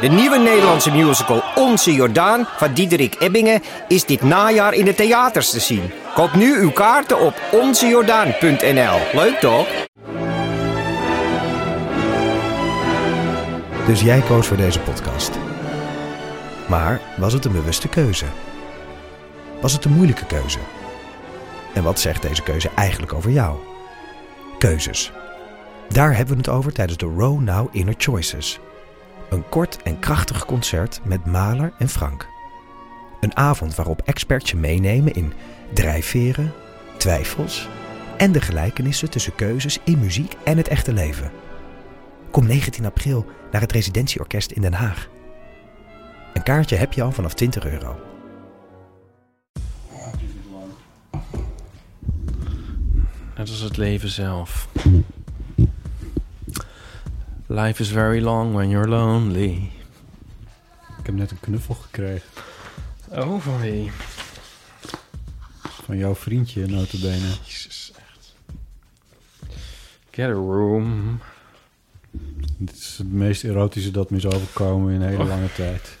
De nieuwe Nederlandse musical Onze Jordaan van Diederik Ebbingen is dit najaar in de theaters te zien. Koop nu uw kaarten op onzejordaan.nl. Leuk toch? Dus jij koos voor deze podcast. Maar was het een bewuste keuze? Was het een moeilijke keuze? En wat zegt deze keuze eigenlijk over jou? Keuzes. Daar hebben we het over tijdens de Row Now Inner Choices. Een kort en krachtig concert met Maler en Frank. Een avond waarop experts je meenemen in drijfveren, twijfels en de gelijkenissen tussen keuzes in muziek en het echte leven. Kom 19 april naar het Residentieorkest in Den Haag. Een kaartje heb je al vanaf 20 euro. Net als het leven zelf. Life is very long when you're lonely. Ik heb net een knuffel gekregen. Oh, van wie? Van jouw vriendje, notabene. Jezus, echt. Get a room. Dit is het meest erotische dat me is overkomen in een hele Oh. lange tijd.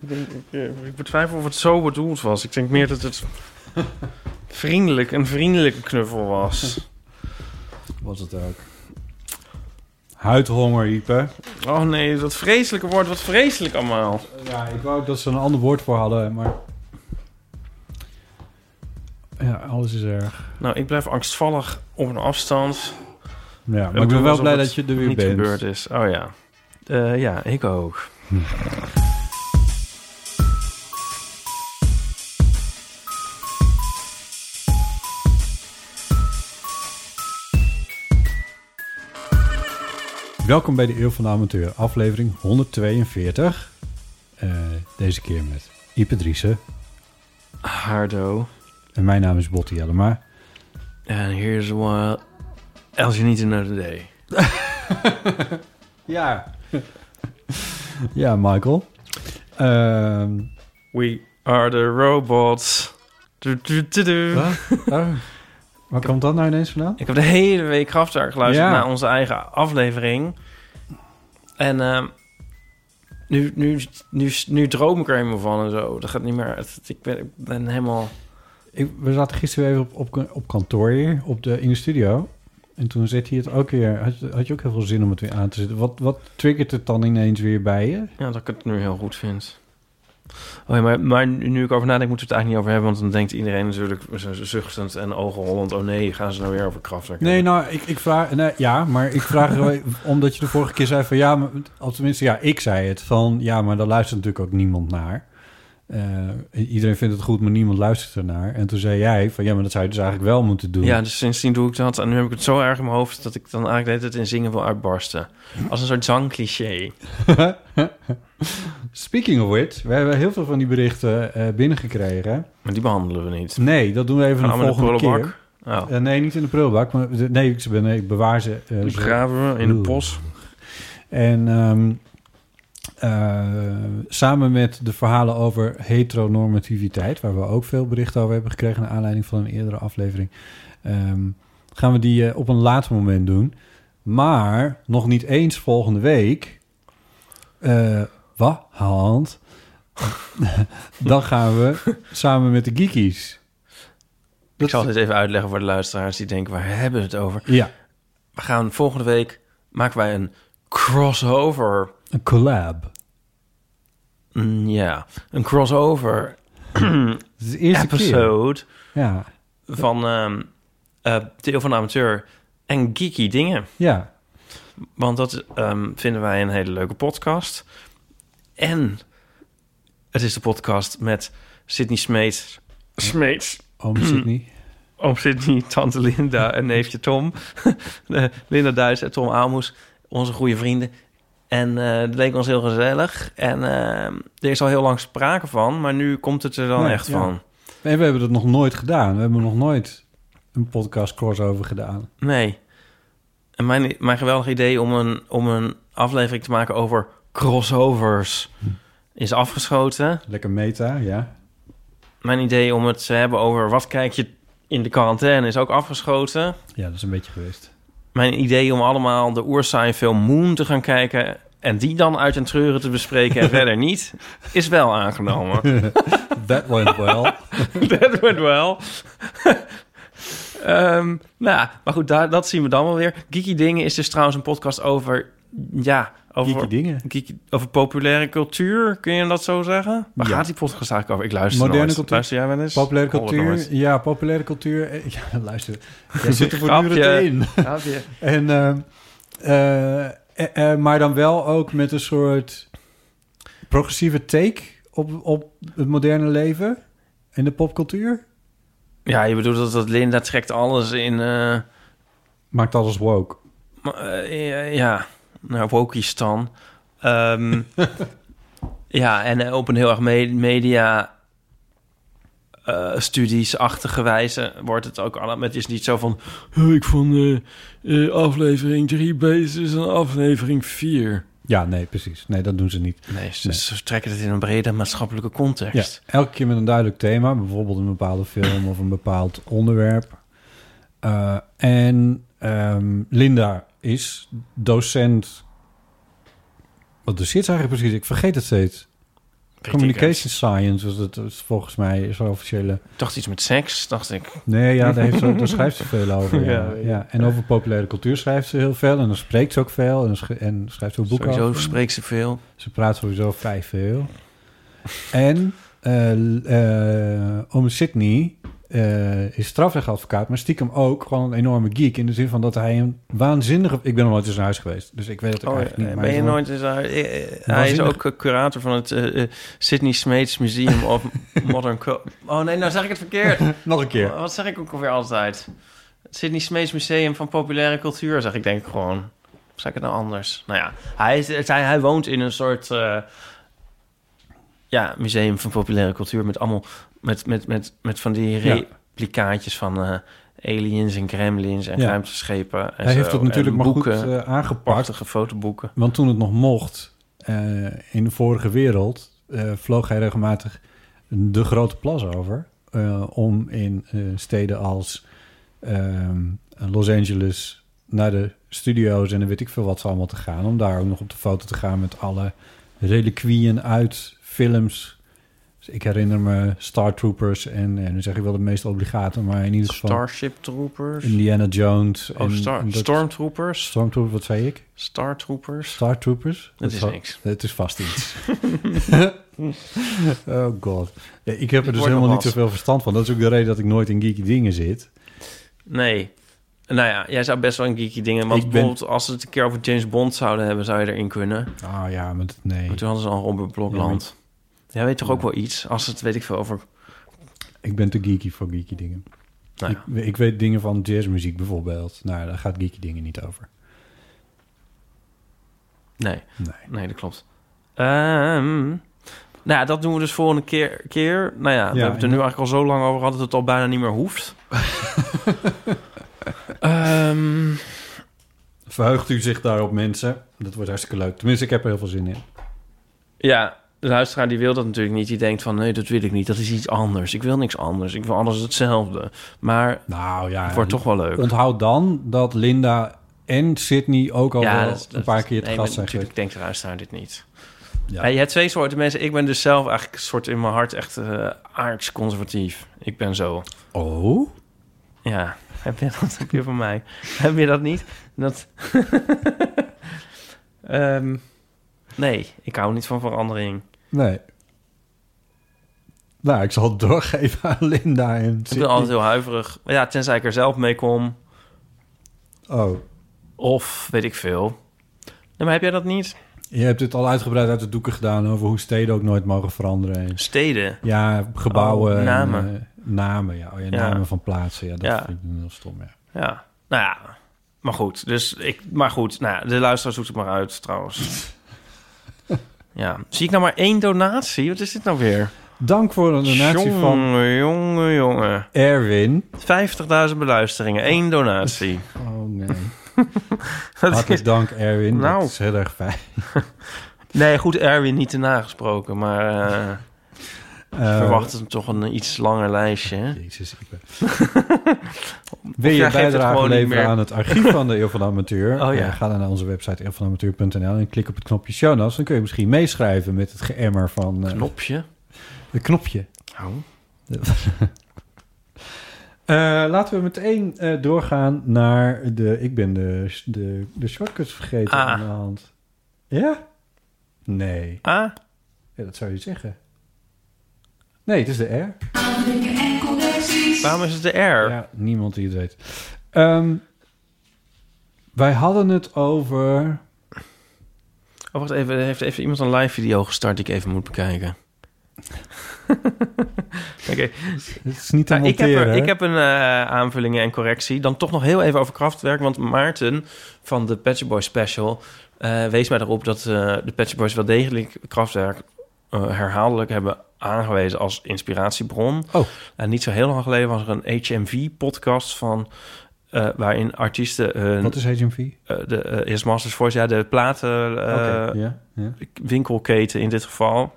Ik, denk, ik, eh, ik betwijfel of het zo bedoeld was. Ik denk meer dat het vriendelijk, een vriendelijke knuffel was. Was het ook. Huidhonger, Ipe. Oh nee, dat vreselijke woord, wat vreselijk allemaal. Ja, ik wou ook dat ze een ander woord voor hadden, maar... Ja, alles is erg. Nou, ik blijf angstvallig op een afstand. Ja, maar Ik ben wel blij dat je er weer niet bent. gebeurd is. Oh ja. Eh, ja, ik ook. Welkom bij de Eeuw van de Amateur, aflevering 142. Eh, deze keer met Ipe Driessen. Hardo. En mijn naam is Botti Jellema. And here's what else you need to know today. Ja. ja, Michael. Ehm, We are the robots. Du? Oh, waar komt dat nou ineens vandaan? Ik heb de hele week Kraftwerk geluisterd Ja. naar onze eigen aflevering. En ehm, nu, nu, nu, nu droom ik er helemaal van en zo. Dat gaat niet meer... het- ik, ben, ik ben helemaal... Ik, we zaten gisteren weer op, op, op kantoor hier, op de, in de studio. En toen zet hij het ook weer... Had, je- had je ook heel veel zin om het weer aan te zetten. Wat, wat triggert het dan ineens weer bij je? Ja, dat ik het nu heel goed vind. Oh ja, maar, maar nu ik over nadenk, moeten we het eigenlijk niet over hebben. Want dan denkt iedereen natuurlijk zuchtend en ogenrollend... oh nee, gaan ze nou weer over Kraftwerk Nee, nou, ik, ik vraag... Nee, ja, maar ik vraag... omdat je de vorige keer zei van... Ja, maar, of tenminste, ja, ik zei het. Van, ja, maar daar luistert natuurlijk ook niemand naar. Eh, iedereen vindt het goed, maar niemand luistert ernaar. En toen zei jij van... Ja, maar dat zou je dus eigenlijk wel moeten doen. Ja, dus sindsdien doe ik dat. En nu heb ik het zo erg in mijn hoofd... dat ik dan eigenlijk tijd in zingen wil uitbarsten. Als een soort zangcliché. Speaking of which, we hebben heel veel van die berichten eh, binnengekregen. Maar die behandelen we niet. Nee, dat doen we even Gaan de we in de volgende keer. Oh. Eh, nee, niet in de prullenbak. Maar, nee, ik, ben, nee, ik bewaar ze. begraven we in de bos. En ehm, eh, samen met de verhalen over heteronormativiteit... waar we ook veel berichten over hebben gekregen... naar aanleiding van een eerdere aflevering... ehm, gaan we die eh, op een later moment doen. Maar nog niet eens volgende week... eh wat, Hand? Dan gaan we samen met de geekies. Ik zal dit even uitleggen voor de luisteraars die denken... waar hebben we het over? Ja, We gaan volgende week... maken wij een crossover... een collab. Mm, ja, een crossover Het is de eerste keer. episode... Ja, van ehm eh Deel van de Amateur en geeky dingen. ja. Want dat ehm, vinden wij een hele leuke podcast. En het is de podcast met Sydney Smeets. Smeets. Oom Sydney. Oom Sydney, tante Linda en neefje Tom. Eh, Linda Duits en Tom Aalmoes, onze goede vrienden. En eh het leek ons heel gezellig. En eh, er is al heel lang sprake van, maar nu komt het er dan Nee, echt ja. van. We hebben het nog nooit gedaan. We hebben nog nooit een podcast crossover gedaan. Nee. En mijn, mijn geweldig idee om een, om een aflevering te maken over crossovers is afgeschoten. Lekker meta, ja. Mijn idee om het te hebben over wat kijk je in de quarantaine is ook afgeschoten. Ja, dat is een beetje geweest. Mijn idee om allemaal de oersaaie film Moon te gaan kijken en die dan uit een treuren te bespreken en verder niet, is wel aangenomen. That went well. Dat wordt wel. Ehm, nou, maar goed, daar, dat zien we dan wel weer. Geeky Dingen is dus trouwens een podcast over... Ja, over... Geeky dingen. Geeky- over populaire cultuur, kun je dat zo zeggen? Waar Ja. gaat die podcast eigenlijk over? Ik luister Moderne nooit. cultuur. Luister jij wel eens? Populaire cultuur. nooit. Ja, populaire cultuur. eh, Ja, luister. Jij zit er Grapje. voortdurend in. Grapje. En, eh, eh, eh, maar dan wel ook met een soort progressieve take op, op het moderne leven en de popcultuur. Ja, je bedoelt dat, dat Linda trekt alles in... eh, Maakt alles woke. maar, ja, nou, Wokistan. Ehm ja, en eh, op een heel erg me- media... eh, studies-achtige wijze wordt het ook allemaal... Het is niet zo van... "Oh, ik vond eh, aflevering 3 beter is dan aflevering 4. Ja, nee, precies. Nee, dat doen ze niet. Nee, ze, ze trekken het in een brede maatschappelijke context. Ja, elke keer met een duidelijk thema. Bijvoorbeeld een bepaalde film of een bepaald onderwerp. En ehm, Linda is docent... Wat doseert ze eigenlijk precies? Ik vergeet het steeds. Weet Communication Science was het is volgens mij zo'n officiële... Ik dacht iets met seks, dacht ik. Nee, ja, daar, heeft ze, daar schrijft ze veel over. Ja, Ja. En over populaire cultuur schrijft ze heel veel. En dan spreekt ze ook veel. En, dan sch- en schrijft ze ook boeken Sowieso over. spreekt ze veel. Ze praat sowieso vrij veel. En eh eh oom Sydney eh, is strafrechtadvocaat, maar stiekem ook gewoon een enorme geek. In de zin van dat hij een waanzinnige... Ik ben nog nooit in zijn huis geweest, dus ik weet het ook Oh, eigenlijk niet. ben je hij is nooit eens daar? eh, eh, Hij is ook curator van het Sydney Smeets Museum of Modern. Oh nee, nou zeg ik het verkeerd. Nog een keer. Wat zeg ik ook alweer altijd? Het Sydney Smeets Museum van Populaire Cultuur, zeg ik denk ik gewoon. Of zeg ik het nou anders? Nou ja, hij, is, hij, hij woont in een soort ja, museum van populaire cultuur met allemaal met, met, met, met van die replicaatjes van eh, aliens en gremlins en ruimteschepen. En Hij heeft het natuurlijk En maar boeken, goed eh, aangepakt. prachtige fotoboeken. Want toen het nog mocht, eh, in de vorige wereld, vloog hij regelmatig de grote plas over. om in steden als ehm, Los Angeles naar de studio's en dan weet ik veel wat ze allemaal te gaan. Om daar ook nog op de foto te gaan met alle reliquieën uit films. Dus ik herinner me Star Troopers en, en nu zeg ik wel de meest obligate, maar in ieder geval Starship Troopers. Indiana Jones. Oh, en- Star, en dat- Stormtroopers. Stormtroopers, wat zei ik? Star Troopers. Star Troopers? Dat is niks. Het is vast iets. oh god. Ja, ik heb er Ik dus helemaal niet zoveel verstand van. Dat is ook de reden dat ik nooit in geeky dingen zit. Nee. Nou ja, jij zou best wel een geeky dingen... Want ben- bijvoorbeeld als ze het een keer over James Bond zouden hebben... zou je erin kunnen. Ah ja, maar dat- nee. Maar toen hadden ze al Robert Blokland. Jij weet toch ook wel iets? Als het, weet ik veel, over... Ik ben te geeky voor geeky dingen. Nou ja. ik, ik weet dingen van jazzmuziek bijvoorbeeld. Nou, daar gaat geeky dingen niet over. Nee, Nee. nee, dat klopt. Ehm, nou ja, dat doen we dus volgende keer. keer. Nou ja, we hebben het er nu eigenlijk al zo lang over gehad... dat het al bijna niet meer hoeft. Ehm, Verheugt u zich daarop, mensen? Dat wordt hartstikke leuk. Tenminste, ik heb er heel veel zin in. Ja, de luisteraar die wil dat natuurlijk niet. Die denkt van, nee, dat wil ik niet. Dat is iets anders. Ik wil niks anders. Ik wil alles hetzelfde. Maar Nou ja, het wordt toch wel leuk. onthoud dan dat Linda en Sydney ook al wel dat- een dat- paar keer te nee, gast zijn Natuurlijk geweest. denkt de luisteraar dit niet. Ja. Ja. je hebt twee soorten mensen. Ik ben dus zelf eigenlijk een soort in mijn hart echt eh aards conservatief. Ik ben zo. Oh? Ja, heb je dat heb je van mij? heb je dat niet? Dat... Ehm, nee, ik hou niet van verandering. Nee. Nou, ik zal het doorgeven aan Linda en Ik ben altijd heel huiverig. Ja, tenzij ik er zelf mee kom. Oh, Of weet ik veel. Nee, maar heb jij dat niet? je hebt dit al uitgebreid uit de doeken gedaan over hoe steden ook nooit mogen veranderen. En- Steden. Ja, gebouwen. Oh, en, namen. eh, namen, ja. Oh, ja, Ja. namen van plaatsen. Ja, dat Ja. vind ik heel stom, ja. Ja. Nou ja. Maar goed. Dus ik, maar goed. Nou de luisteraar zoekt het maar uit trouwens. ja. Zie ik nou maar één donatie? Wat is dit nou weer? Dank voor een donatie van Jongen, jongen. Erwin. 50.000 beluisteringen. Één donatie. Oh nee. Hartelijk dank, Erwin. Nou. Dat is heel erg fijn. Nee, goed, Erwin niet te nagesproken. Maar Eh, verwacht hem toch een iets langer lijstje. hè? Jezus, ik ben... Wil je bijdrage leveren aan het archief van de Eeuw van de Amateur? Oh ja. Eh, ga dan naar onze website eeuwvanamateur.nl en klik op het knopje show notes. Dan kun je misschien meeschrijven met het geëmmer van... eh, Knopje. Het knopje. Oh. Eh, laten we meteen eh, doorgaan naar de... Ik ben de, de, de shortcuts vergeten Ah. aan de hand. Ja? Nee. Ah, Ja, dat zou je zeggen. Nee, het is de R. waarom is het de R? Ja, niemand die het weet. Ehm, wij hadden het over... Oh, wacht even. Heeft even iemand een live video gestart die ik even moet bekijken. Oké. Het is niet te Nou, ik, heb monteren, er, ik heb een eh aanvulling en correctie. Dan toch nog heel even over krachtwerk. Want Maarten van de Patch Boys Special eh, wees mij erop dat eh, de Patch Boys wel degelijk krachtwerk herhaaldelijk hebben aangewezen als inspiratiebron. Oh. En niet zo heel lang geleden was er een HMV-podcast van. eh, waarin artiesten hun, Wat is HMV? eh, de eh, His Masters Voice, ja, de platen ja. winkelketen in dit geval.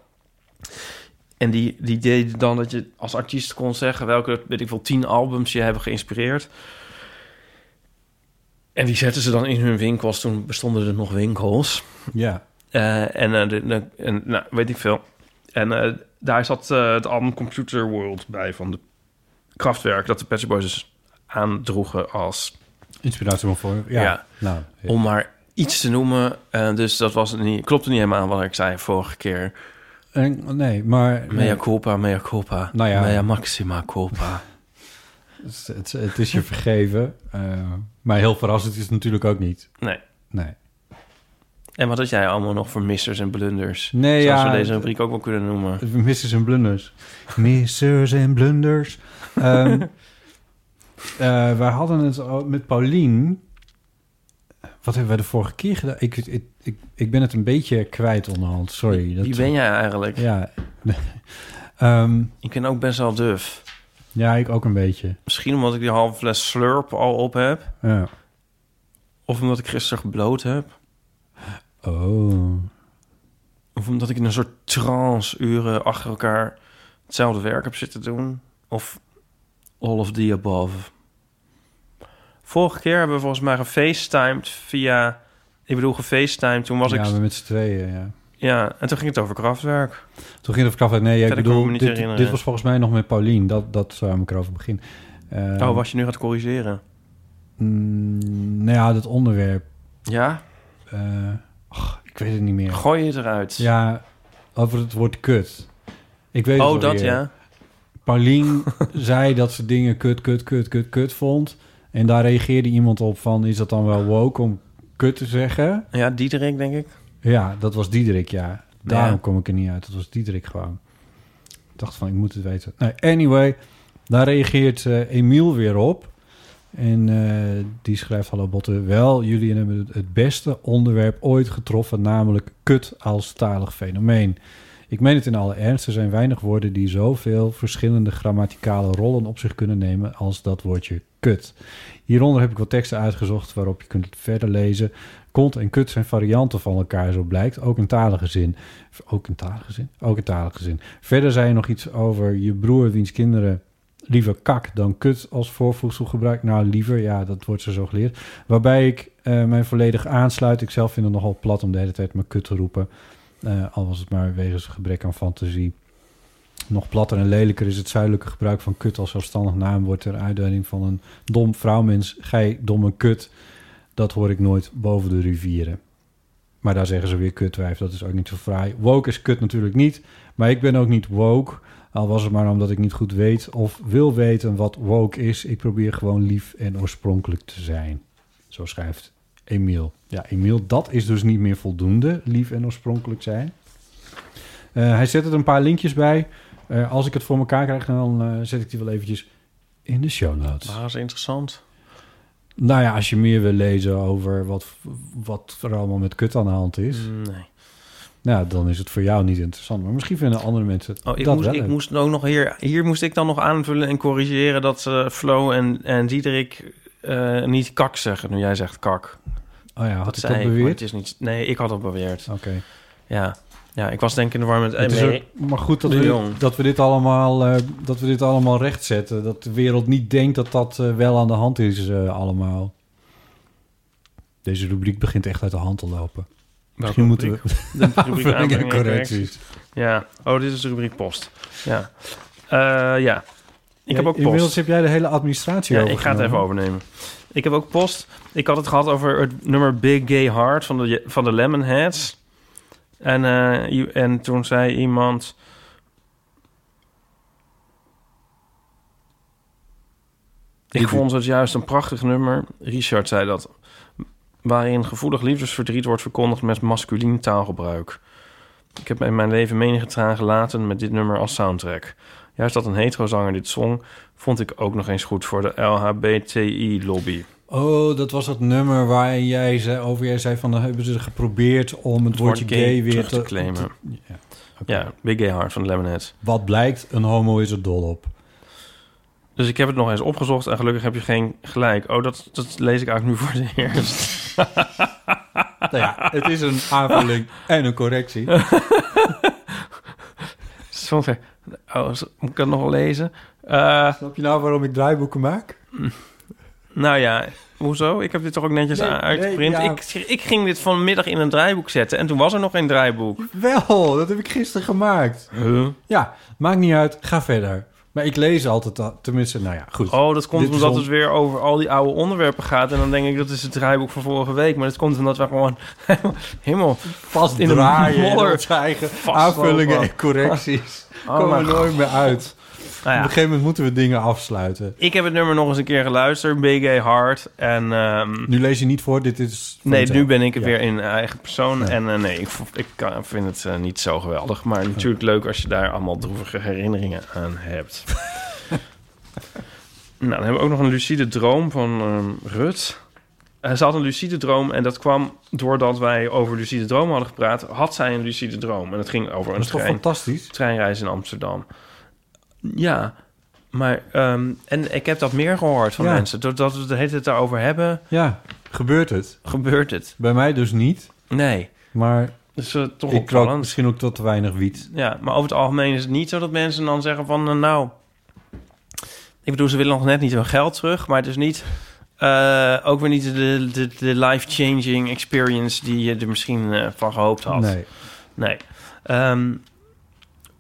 En die, die deden dan dat je als artiest kon zeggen welke, weet ik veel, tien albums je hebben geïnspireerd. En die zetten ze dan in hun winkels. Toen bestonden er nog winkels. ja. Eh, en, de, de- en nou, weet ik veel. En eh, daar zat eh, het album Computer World bij van de Kraftwerk. Dat de Shop Boys dus aandroegen als... Inspiratie voor. Ja. Ja. Nou, ja. Om maar iets te noemen. Eh, dus dat was niet, klopte niet helemaal wat ik zei vorige keer. En- nee, maar... Mea culpa, mea culpa. Nou ja. Mea maxima culpa. Het, het, het is je vergeven. eh, maar heel verrassend is het natuurlijk ook niet. Nee. Nee. En wat had jij allemaal nog voor missers en blunders? Nee, Zoals ja. we deze rubriek ook wel kunnen noemen. Missers en blunders. Missers en blunders. Ehm eh, wij hadden het met Paulien. Wat hebben wij de vorige keer gedaan? Ik, ik, ik, ik ben het een beetje kwijt onderhand. Sorry. Dat, Wie ben jij eigenlijk? Ja. Ehm, Ik ben ook best wel duf. ja, ik ook een beetje. Misschien omdat ik die halve fles slurp al op heb. Ja. Of omdat ik gisteren gebloot heb. Oh. Of omdat ik in een soort trance uren achter elkaar hetzelfde werk heb zitten doen. Of all of the above. Vorige keer hebben we volgens mij gefacetimed via... Ik bedoel, gefacetimed. Toen was ja, ik... we met z'n tweeën, ja. Ja, en toen ging het over krachtwerk. Toen ging het over Nee, ja, ik bedoel, dit, dit was volgens mij nog met Paulien. Dat, dat zou ik erover beginnen. Ehm, oh, was je nu gaat corrigeren? mm, nou ja, dat onderwerp. Ja? eh, ik weet het niet meer. Gooi je het eruit? Ja, over het woord kut. Ik weet het oh, dat ja. Paulien zei dat ze dingen kut, kut, kut, kut, kut vond. En daar reageerde iemand op van... is dat dan wel woke om kut te zeggen? Ja, Diederik, denk ik. Ja, dat was Diederik, ja. Daarom Ja. kom ik er niet uit. Dat was Diederik gewoon. Ik dacht van, ik moet het weten. Nee, anyway, daar reageert eh, Emiel weer op. En eh, die schrijft, hallo Botte, wel, jullie hebben het- het beste onderwerp ooit getroffen, namelijk kut als talig fenomeen. Ik meen het in alle ernst, er zijn weinig woorden die zoveel verschillende grammaticale rollen op zich kunnen nemen als dat woordje kut. Hieronder heb ik wat teksten uitgezocht waarop je kunt verder lezen. Kont en kut zijn varianten van elkaar, zo blijkt. Ook in talige zin. Ook in talige zin? Ook in talige zin. Verder zei je nog iets over je broer, wiens kinderen liever kak dan kut als voorvoegsel gebruikt. Nou, liever, ja, dat wordt ze zo geleerd. Waarbij ik eh mij volledig aansluit. Ik zelf vind het nogal plat om de hele tijd maar kut te roepen. Eh, al was het maar wegens gebrek aan fantasie. Nog platter en lelijker is het zuidelijke gebruik van kut als zelfstandig naamwoord ter uitduiding van een dom vrouwmens. Gij domme kut. Dat hoor ik nooit boven de rivieren. Maar daar zeggen ze weer kutwijf, dat is ook niet zo fraai. Woke is kut natuurlijk niet, maar ik ben ook niet woke. Al was het maar omdat ik niet goed weet of wil weten wat woke is. Ik probeer gewoon lief en oorspronkelijk te zijn. Zo schrijft Emiel. Ja, Emiel, dat is dus niet meer voldoende, lief en oorspronkelijk zijn. Eh, hij zet er een paar linkjes bij. Eh, als ik het voor elkaar krijg, dan eh, zet ik die wel eventjes in de show notes. Dat is interessant. Nou ja, als je meer wil lezen over wat, wat er allemaal met kut aan de hand is... Nee. Nou, dan is het voor jou niet interessant. Maar misschien vinden andere mensen het Oh, ik dat moest, wel ik leuk. moest ook nog hier... Hier moest ik dan nog aanvullen en corrigeren... dat eh, Flo en, en Diederik eh, niet kak zeggen... nu jij zegt kak. Oh ja, had dat ik zei dat beweerd? het is niet... Nee, ik had dat beweerd. Oké. Ja. Ja, ik was denk ik in de war met... Het nee. ook, maar goed dat de we, jong. dat, we dit allemaal, eh, dat we dit allemaal rechtzetten. Dat de wereld niet denkt dat dat wel aan de hand is allemaal. Deze rubriek begint echt uit de hand te lopen. Misschien moeten we... De rubriek aanbrengen en correcties. Ja. Oh, dit is de rubriek post. Ja. Eh, ja. Ik heb ook post. Inmiddels heb jij de hele administratie Ja, ik ga het even overnemen. Ik heb ook post. Ik had het gehad over het nummer Big Gay Heart van de, van de Lemonheads. En, eh, en toen zei iemand... Ik vond het juist een prachtig nummer. Richard zei dat. Waarin gevoelig liefdesverdriet wordt verkondigd met masculien taalgebruik. Ik heb in mijn leven menige traan gelaten met dit nummer als soundtrack. Juist dat een heterozanger dit zong, vond ik ook nog eens goed voor de LHBTI-lobby. Oh, dat was dat nummer waar jij zei, over jij zei van... dan hebben ze geprobeerd om het woordje woord gay, gay weer te, te claimen. te- ja. Ja, Big Gay Heart van de Lemonheads. Wat blijkt, een homo is er dol op. Dus ik heb het nog eens opgezocht en gelukkig heb je geen gelijk. Oh, dat, dat lees ik eigenlijk nu voor het eerst. Nou ja, het is een aanvulling en een correctie. Zover. Oh, moet ik dat nog wel lezen? Eh, Snap je nou waarom ik draaiboeken maak? nou ja, hoezo? Ik heb dit toch ook netjes Nee, uitgeprint. nee, ja. ik, ik ging dit vanmiddag in een draaiboek zetten en toen was er nog geen draaiboek. Wel, dat heb ik gisteren gemaakt. Huh? Ja, maakt niet uit, ga verder. Maar ik lees altijd, al- tenminste, nou ja, goed. Oh, dat komt Dit omdat on- het weer over al die oude onderwerpen gaat. En dan denk ik, dat is het draaiboek van vorige week. Maar dat komt omdat we gewoon helemaal... vast in draaien in modder eigen vastlopen. aanvullingen en correcties. Oh, komen mijn er nooit meer uit. Nou Op een gegeven moment moeten we dingen afsluiten. ik heb het nummer nog eens een keer geluisterd. Gay Heart. En ehm, Nu lees je niet voor, dit is... nee, nu ben ik Ja. weer in eigen persoon. Ja. En eh, nee, ik, ik kan- vind het eh, niet zo geweldig. Maar natuurlijk leuk als je daar allemaal droevige herinneringen aan hebt. nou, dan hebben we ook nog een lucide droom van ehm, Rut. Eh, ze had een lucide droom en dat kwam doordat wij over lucide dromen hadden gepraat. Had zij een lucide droom en het ging over Dat een toch trein, fantastisch? treinreis in Amsterdam. Ja, maar ehm, en ik heb dat meer gehoord van Ja. mensen. Doordat we het tijd daarover hebben, Ja, gebeurt het. gebeurt het. Bij mij dus niet. Nee, Maar dus uh, toch ik rook misschien ook tot te weinig wiet. Ja, maar over het algemeen is het niet zo dat mensen dan zeggen van... eh, nou, ik bedoel, ze willen nog net niet hun geld terug... maar het is niet... eh, ook weer niet de, de, de life-changing experience... die je er misschien van gehoopt had. Nee. Nee. Ehm,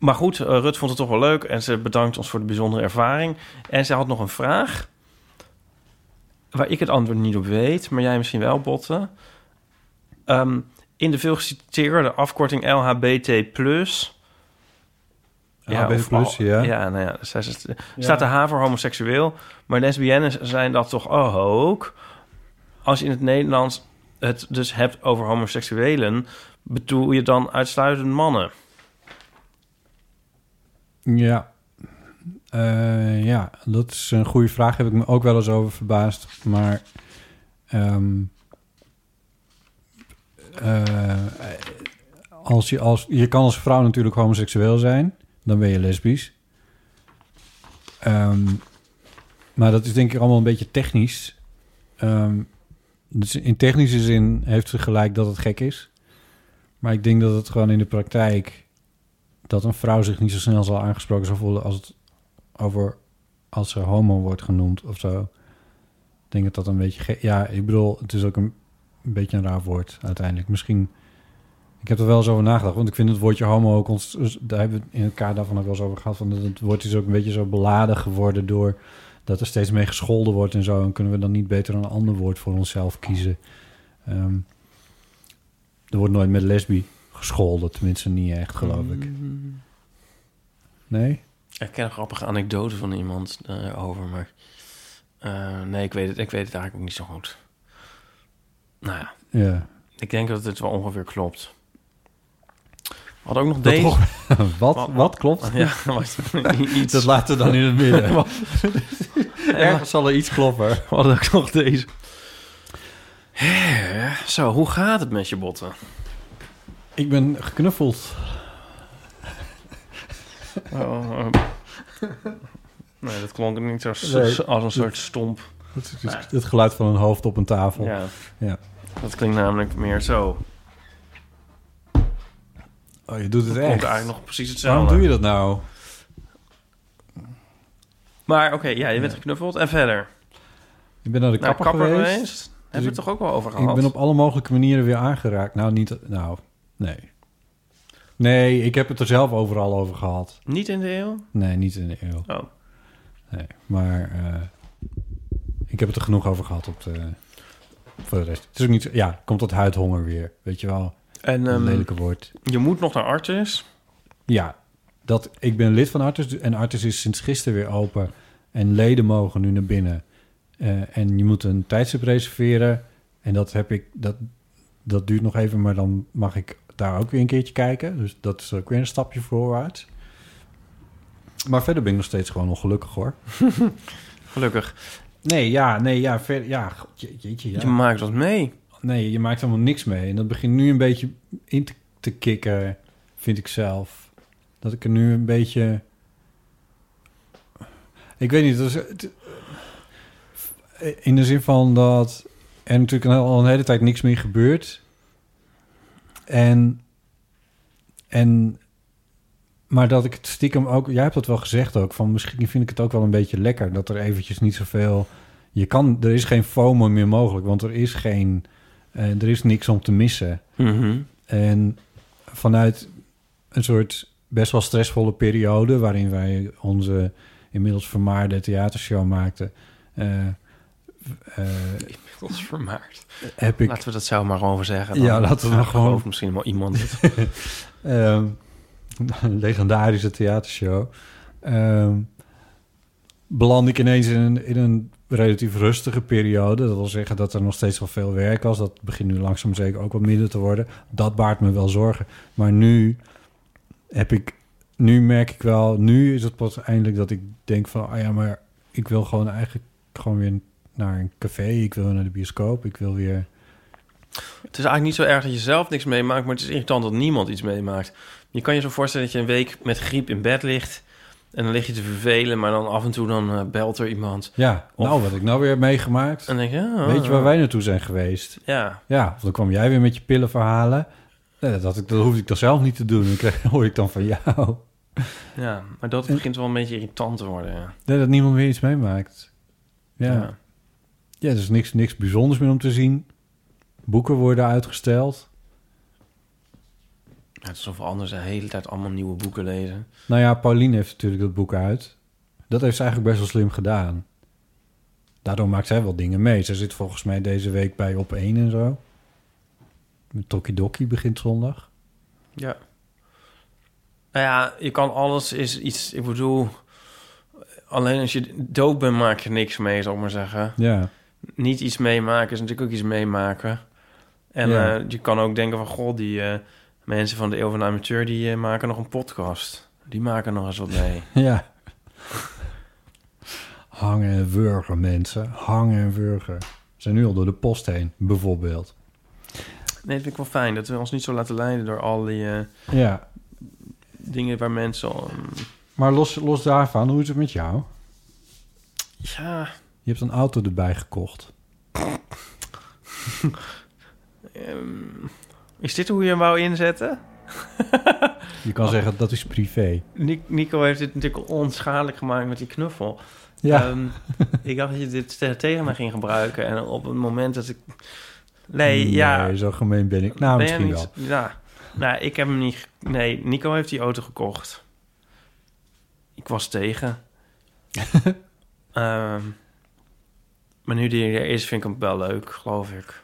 maar goed, eh, Rut vond het toch wel leuk... en ze bedankt ons voor de bijzondere ervaring. En ze had nog een vraag... waar ik het antwoord niet op weet... maar jij misschien wel, Botten. Ehm, in de veel geciteerde afkorting LHBT+... LHBT+, of al- ja. Ja, nou ja, staat de H voor homoseksueel. Maar lesbiennes zijn dat toch ook? Als je in het Nederlands het dus hebt over homoseksuelen... bedoel je dan uitsluitend mannen? Ja. Eh, ja, dat is een goede vraag. Heb ik me ook wel eens over verbaasd. Maar ehm, eh, als je, als, je kan als vrouw natuurlijk homoseksueel zijn. Dan ben je lesbisch. Ehm, maar dat is denk ik allemaal een beetje technisch. Ehm, dus in technische zin heeft ze gelijk dat het gek is. Maar ik denk dat het gewoon in de praktijk dat een vrouw zich niet zo snel zal aangesproken zal voelen als het over als ze homo wordt genoemd of zo. Ik denk dat dat een beetje ja, ik bedoel, het is ook een, beetje een raar woord uiteindelijk. Misschien ik heb er wel eens over nagedacht, want ik vind het woordje homo ook ons daar hebben we het in elkaar daarvan ook wel eens over gehad van dat het woord is ook een beetje zo beladen geworden door dat er steeds mee gescholden wordt en zo. En kunnen we dan niet beter een ander woord voor onszelf kiezen? Ehm, er wordt nooit met lesbi gescholden, tenminste niet echt, geloof ik. Nee? Ik ken een grappige anekdote van iemand over, maar... eh, nee, ik weet, het, ik weet het eigenlijk ook niet zo goed. Nou ja, Ja. ik denk dat het wel ongeveer klopt. We hadden ook nog Dat deze... toch- wat, Wat- wat, klopt? Ja, wat, iets. Dat laten we dan in het midden. Wat- Ergens zal er iets kloppen. We hadden ook nog deze. Zo, hoe gaat het met je botten? Ik ben geknuffeld. Oh, eh. nee, dat klonk niet zo s- Nee. als een soort stomp. Het, is het geluid van een hoofd op een tafel. Ja. Ja. Dat klinkt namelijk meer zo. Oh, je doet het echt. eigenlijk nog precies hetzelfde. Waarom doe je dat nou? Maar oké, ja, je bent geknuffeld. En verder? Ik ben naar de Naar kapper, geweest. geweest? Hebben we het toch ook wel over Ik gehad? ben op alle mogelijke manieren weer aangeraakt. Nou, niet... Nou, nee. Nee, ik heb het er zelf overal over gehad. Niet in de eeuw? Nee, niet in de eeuw. Oh. Nee, maar eh, ik heb het er genoeg over gehad op de, voor de rest. Het is ook niet... Ja, komt dat huidhonger weer. Weet je wel? En Een ehm, lelijke woord. je moet nog naar Artis. Ja, dat, ik ben lid van Artis en Artis is sinds gisteren weer open. En leden mogen nu naar binnen. Eh, en je moet een tijdstip reserveren. En dat heb ik, dat, dat duurt nog even, maar dan mag ik daar ook weer een keertje kijken. Dus dat is ook weer een stapje voorwaarts. Maar verder ben ik nog steeds gewoon ongelukkig hoor. Gelukkig. Nee, ja, nee, ja, ver, ja, god, je- jeetje, ja. Je maakt wat mee. Nee, je maakt helemaal niks mee. En dat begint nu een beetje in te, te kicken, vind ik zelf. Dat ik er nu een beetje... Ik weet niet, het- in de zin van dat er natuurlijk al een hele tijd niks meer gebeurt. En, en, maar dat ik het stiekem ook... Jij hebt dat wel gezegd ook, van misschien vind ik het ook wel een beetje lekker... dat er eventjes niet zoveel... Je kan, er is geen FOMO meer mogelijk, want er is geen... eh, er is niks om te missen. Mhm. En vanuit een soort best wel stressvolle periode... waarin wij onze inmiddels vermaarde theatershow maakten... eh, eh, vermaakt. heb ik... Laten we dat zo maar over zeggen. Ja, laten we maar gewoon- misschien wel iemand het. Ehm, een legendarische theatershow. Ehm beland ik ineens in een, in een relatief rustige periode. Dat wil zeggen dat er nog steeds wel veel werk was. Dat begint nu langzaam zeker ook wat minder te worden. Dat baart me wel zorgen. Maar nu heb ik... Nu merk ik wel... Nu is het pas eindelijk dat ik denk van... Ah ja, maar ik wil gewoon eigenlijk gewoon weer naar een café. Ik wil naar de bioscoop. Ik wil weer... Het is eigenlijk niet zo erg dat je zelf niks meemaakt, maar het is irritant dat niemand iets meemaakt. Je kan je zo voorstellen dat je een week met griep in bed ligt en dan lig je te vervelen, maar dan af en toe dan eh, belt er iemand. Ja, Of- nou, wat ik nou weer heb meegemaakt. En dan denk je, oh, Weet je waar wij naartoe zijn geweest? Ja, Ja, of dan kwam jij weer met je pillenverhalen. Nee, dat, dat hoefde ik dan zelf niet te doen. Dan hoor ik dan van jou. ja, maar dat begint wel een beetje irritant te worden. Ja. Dat niemand meer iets meemaakt. Ja, ja. Ja. er is niks, niks bijzonders meer om te zien. Boeken worden uitgesteld. Ja, het is alsof anders de hele tijd allemaal nieuwe boeken lezen. Nou ja, Pauline heeft natuurlijk dat boek uit. Dat heeft ze eigenlijk best wel slim gedaan. Daardoor maakt zij wel dingen mee. Ze zit volgens mij deze week bij Op 1 en zo. Met Tokidoki begint zondag. Ja. Nou ja, je kan alles is iets. Ik bedoel, alleen als je dood bent, maak je niks mee, zal ik maar zeggen. Ja, Niet iets meemaken is natuurlijk ook iets meemaken. En Ja. eh, je kan ook denken van, god, die eh, mensen van de Eeuw van de Amateur, die eh, maken nog een podcast. Die maken nog eens wat mee. ja. Hangen en wurgen, mensen. Hangen en wurgen. We zijn nu al door de post heen, bijvoorbeeld. Nee, dat vind ik wel fijn. Dat we ons niet zo laten leiden door al die Ja, dingen waar mensen... maar los, los daarvan, hoe is het met jou? ja, Je hebt een auto erbij gekocht. ehm, is dit hoe je hem wou inzetten? Je kan zeggen, dat is privé. Nic- Nico heeft dit natuurlijk onschadelijk gemaakt met die knuffel. Ja, Ehm, ik dacht dat je dit te- tegen me ging gebruiken. En op het moment dat ik... Nee, ja... Zo gemeen ben ik. Nou, ben misschien niet- wel. Ja. Nou, ik heb hem niet... Nee, Nico heeft die auto gekocht. Ik was tegen. Ehm, maar nu die er is, vind ik hem wel leuk, geloof ik.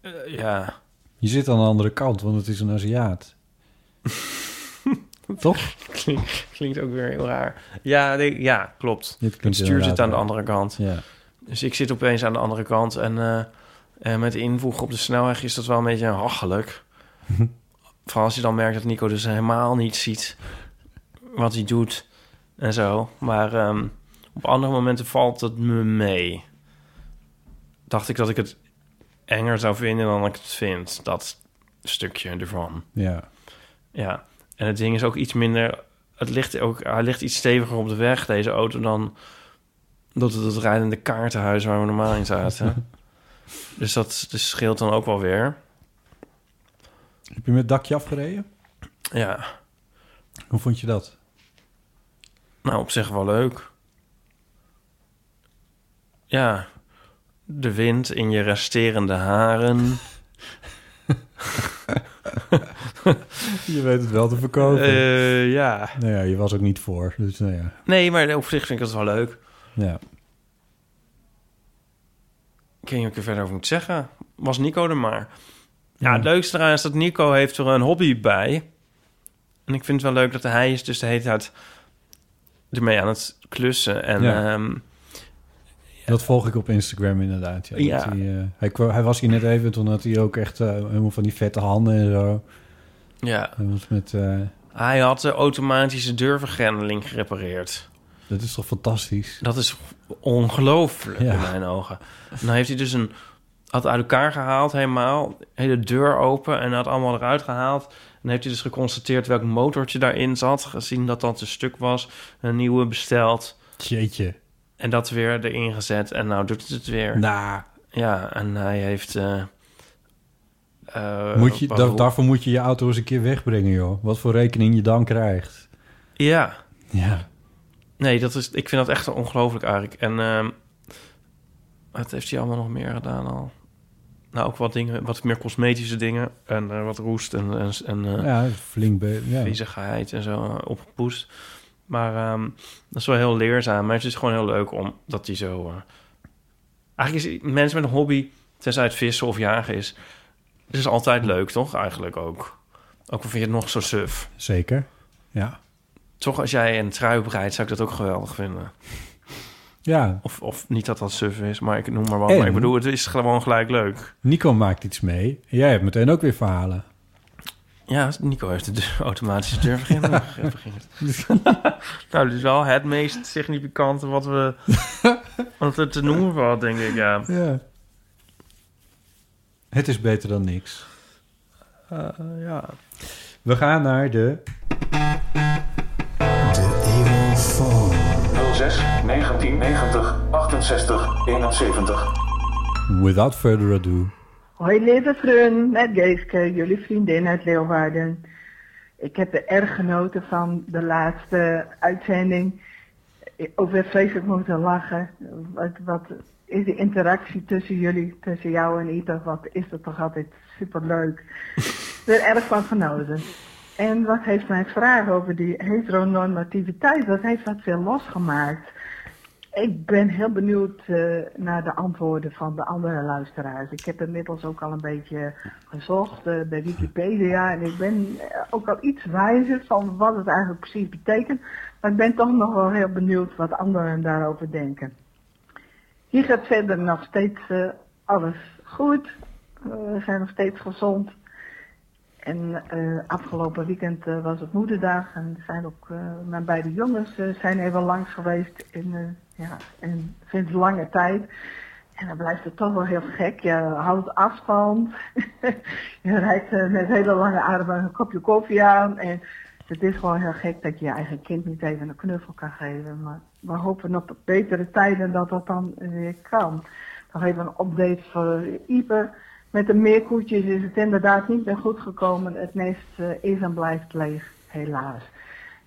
Eh, ja. Je zit aan de andere kant, want het is een Aziat. Toch? Klinkt, klinkt ook weer heel raar. Ja, nee, ja klopt. Het stuur zit aan de andere kant. Ja. Dus ik zit opeens aan de andere kant. En eh, eh, met invoegen op de snelweg is dat wel een beetje hachelijk. Vooral als je dan merkt dat Nico dus helemaal niet ziet wat hij doet en zo. Maar ehm, op andere momenten valt het me mee. Dacht ik dat ik het enger zou vinden dan ik het vind. Dat stukje ervan. ja. Ja, en het ding is ook iets minder. Het ligt ook, hij ligt iets steviger op de weg, deze auto, dan dat het het rijdende kaartenhuis waar we normaal in zaten. dus dat dus scheelt dan ook wel weer. Heb je met het dakje afgereden? Ja, Hoe vond je dat? nou op zich wel leuk. Ja, de wind in je resterende haren. Je weet het wel te verkopen. Eh, ja. nou ja, je was ook niet voor. Dus nou ja. Nee, maar op zich vind ik het wel leuk. ja. Ik weet niet wat ik er verder over moet zeggen. Was Nico er maar. Ja, het leukste eraan is dat Nico heeft er een hobby bij. En ik vind het wel leuk dat hij is dus de hele tijd ermee aan het klussen. En Ja. ehm, Dat volg ik op Instagram inderdaad. Ja, Hij, eh, hij, was hier net even, toen had hij ook echt eh, helemaal van die vette handen en zo. ja, Hij was met, eh, hij had de automatische deurvergrendeling gerepareerd. dat is toch fantastisch? Dat is ongelooflijk Ja. in mijn ogen. En dan heeft hij dus een... Had uit elkaar gehaald helemaal. Hele deur open en had allemaal eruit gehaald. En heeft hij dus geconstateerd welk motortje daarin zat. Gezien dat dat een stuk was. Een nieuwe besteld. Jeetje. En dat weer erin gezet. En nou doet het het weer. Nou, Ja, en hij heeft... eh, eh, moet je, daar- daarvoor moet je je auto eens een keer wegbrengen, joh. Wat voor rekening je dan krijgt. Ja, Ja. nee, dat is, ik vind dat echt ongelooflijk eigenlijk. En ehm, wat heeft hij allemaal nog meer gedaan al? Nou, ook wat dingen, wat meer cosmetische dingen. En eh, wat roest en, en, en Ja, flink be ja. viezigheid en zo opgepoest. Maar ehm, dat is wel heel leerzaam. Maar het is gewoon heel leuk omdat hij zo... eh, Eigenlijk is mensen met een hobby, tenzij het vissen of jagen is... Het is altijd leuk, toch? Eigenlijk ook. Ook al vind je het nog zo suf. Zeker. Ja. Toch, als jij een trui breidt, zou ik dat ook geweldig vinden. Ja, Of, of niet dat dat suf is, maar ik noem maar wat. En? Maar ik bedoel, het is gewoon gelijk leuk. Nico maakt iets mee. Jij hebt meteen ook weer verhalen. Ja, Nico heeft de deur- automatische deurvergrendeling gerepareerd. nou, dit is wel het meest significante wat we... wat er te noemen valt, denk ik, ja. Ja. Het is beter dan niks. Eh, ja. We gaan naar de... 06 1990 68 71. Without further ado. Hoi lieve vriend, met Geeske, jullie vriendin uit Leeuwarden. Ik heb er erg genoten van de laatste uitzending. Ook weer moeten lachen. Wat, is de interactie tussen jullie, tussen jou en Ita? Wat is dat toch altijd superleuk. Er erg van genoten. En wat heeft mijn vraag over die heteronormativiteit, dat heeft wat veel losgemaakt. Ik ben heel benieuwd eh, naar de antwoorden van de andere luisteraars. Ik heb inmiddels ook al een beetje gezocht eh, bij Wikipedia en ik ben eh, ook al iets wijzer van wat het eigenlijk precies betekent. Maar ik ben toch nog wel heel benieuwd wat anderen daarover denken. Hier gaat verder nog steeds alles goed. We zijn nog steeds gezond. En afgelopen weekend was het moederdag en zijn ook mijn beide jongens zijn even langs geweest in, ja, in sinds lange tijd. En dan blijft het toch wel heel gek. Je houdt afstand. je rijdt eh, met hele lange armen een kopje koffie aan. En het is gewoon heel gek dat je je eigen kind niet even een knuffel kan geven. Maar we hopen op betere tijden dat dat dan weer kan. Nog even een update voor Ipe. Met de meerkoetjes is het inderdaad niet meer goed gekomen. Het nest eh, is en blijft leeg, helaas.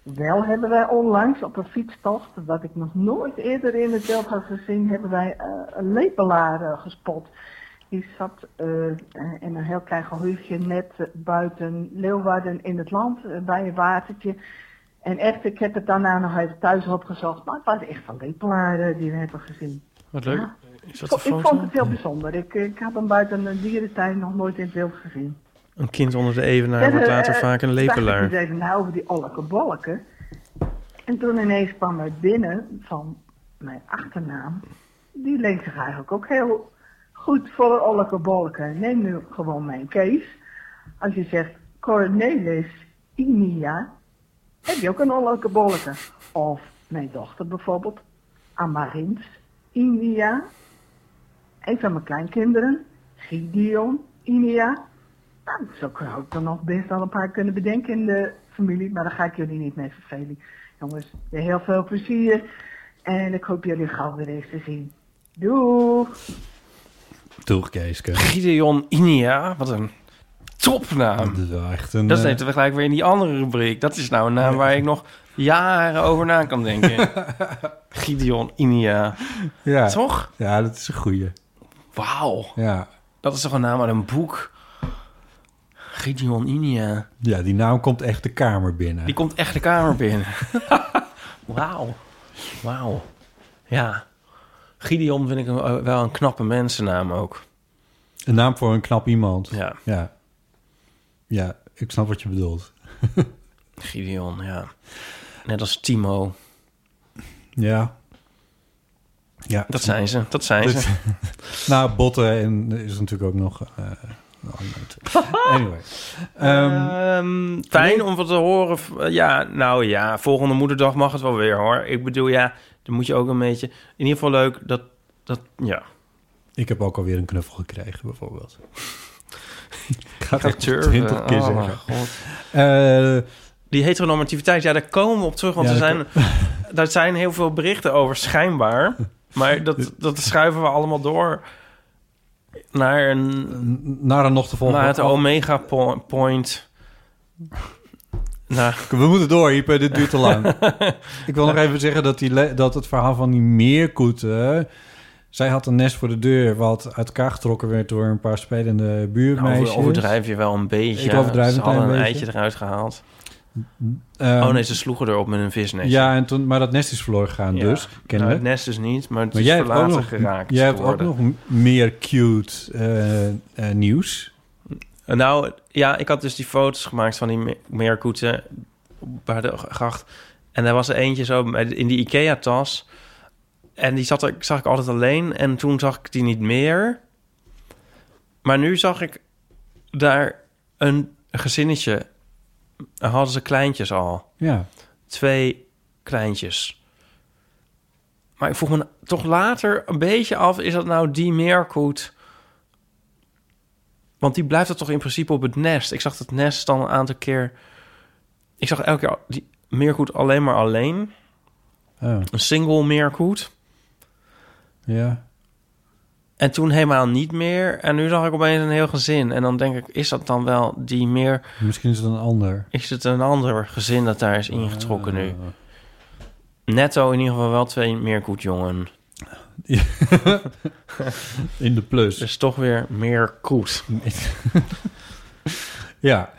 Wel hebben wij onlangs op een fietstocht, wat ik nog nooit eerder in het beeld had gezien, hebben wij eh, een lepelaar eh, gespot. Die zat eh, in een heel klein gehuchtje net buiten Leeuwarden in het land, bij een watertje. En echt, ik heb het daarna nog even thuis opgezocht, maar het was echt een lepelaar die we hebben gezien. Wat leuk. Ja. Is dat Ik vond het heel bijzonder. Ik, ik had hem buiten een dierentuin nog nooit in het wild gezien. Een kind onder de evenaar wordt later eh, vaak een ik lepelaar. dus even na over die bolken. En toen ineens kwam er binnen van mijn achternaam. Die leek zich eigenlijk ook heel goed voor een olleke bolken. Neem nu gewoon mijn Kees. Als je zegt Cornelis Inia, heb je ook een bolken. Of mijn dochter bijvoorbeeld, Amarins Inia. Een van mijn kleinkinderen, Gideon Inia. Nou, zo zou ik er nog best wel een paar kunnen bedenken in de familie, maar daar ga ik jullie niet mee vervelen. Jongens, weer heel veel plezier en ik hoop jullie gauw weer eens te zien. Doeg! Doeg, Keeske. Gideon Inia, wat een topnaam. Dat is wel echt een... Dat zitten we gelijk weer in die andere rubriek. Dat is nou een naam waar ik nog jaren over na kan denken. Gideon Inia. ja. Toch? ja, dat is een goeie. Wauw. Ja. Dat is toch een naam uit een boek? Gideon Inia. ja, die naam komt echt de kamer binnen. Die komt echt de kamer binnen. Wauw. Wauw. Ja. Gideon vind ik een- wel een knappe mensennaam ook. Een naam voor een knap iemand. Ja. Ja. Ja, ik snap wat je bedoelt. Gideon, ja. Net als Timo. Ja. Ja. Dat zijn ze. Dat zijn ze. Nou, botten en is natuurlijk ook nog... eh. anyway. Ehm, Ehm, fijn om wat te horen. v- Ja, nou ja, volgende moederdag mag het wel weer hoor. Ik bedoel, ja, dan moet je ook een beetje... In ieder geval leuk dat... dat ja, ik heb ook alweer een knuffel gekregen, bijvoorbeeld. ik ga Ga het turven. twintig keer Oh, zeggen. God. Eh, Die heteronormativiteit, ja, daar komen we op terug. Want Ja, er, zijn, daar zijn heel veel berichten over, schijnbaar. Maar dat, dat schuiven we allemaal door naar, een, naar een nog te volgen. naar het omega po- point. Nou, We moeten door, Ipe. Dit duurt te lang. ik wil nog even zeggen dat, die dat het verhaal van die meerkoeten... Zij had een nest voor de deur... wat uit elkaar getrokken werd door een paar spelende buurmeisjes. nou, overdrijf je wel een beetje. Ik overdrijf een Ze hadden klein een beetje. eitje eruit gehaald. Ehm, oh nee, ze sloegen erop met een visnetje. Ja, en toen, maar dat nest is verloren gegaan Ja. dus, Nou, het nest dus niet, maar het maar is jij hebt ook verlaten nog, geraakt jij hebt ook nog meer cute eh, eh, nieuws. Nou, ja, ik had dus die foto's gemaakt van die me- meerkoeten bij de gracht. En er was er eentje zo in die Ikea-tas. En die zat er, zag ik altijd alleen. En toen zag ik die niet meer. Maar nu zag ik daar een gezinnetje. Hadden ze kleintjes al. Ja, Twee kleintjes. Maar ik vroeg me toch later een beetje af... is dat nou die meerkoet... Want die blijft er toch in principe op het nest. Ik zag het nest dan een aantal keer... Ik zag elke keer die meerkoet alleen maar alleen. oh, Een single meerkoet. ja. En toen helemaal niet meer. En nu zag ik opeens een heel gezin. En dan denk ik, is dat dan wel die meer... Misschien is het een ander. Is het een ander gezin dat daar is ingetrokken nu? Ah. Netto in ieder geval wel twee meerkoetjongen. In de plus. Dus toch weer meer koet. Ja.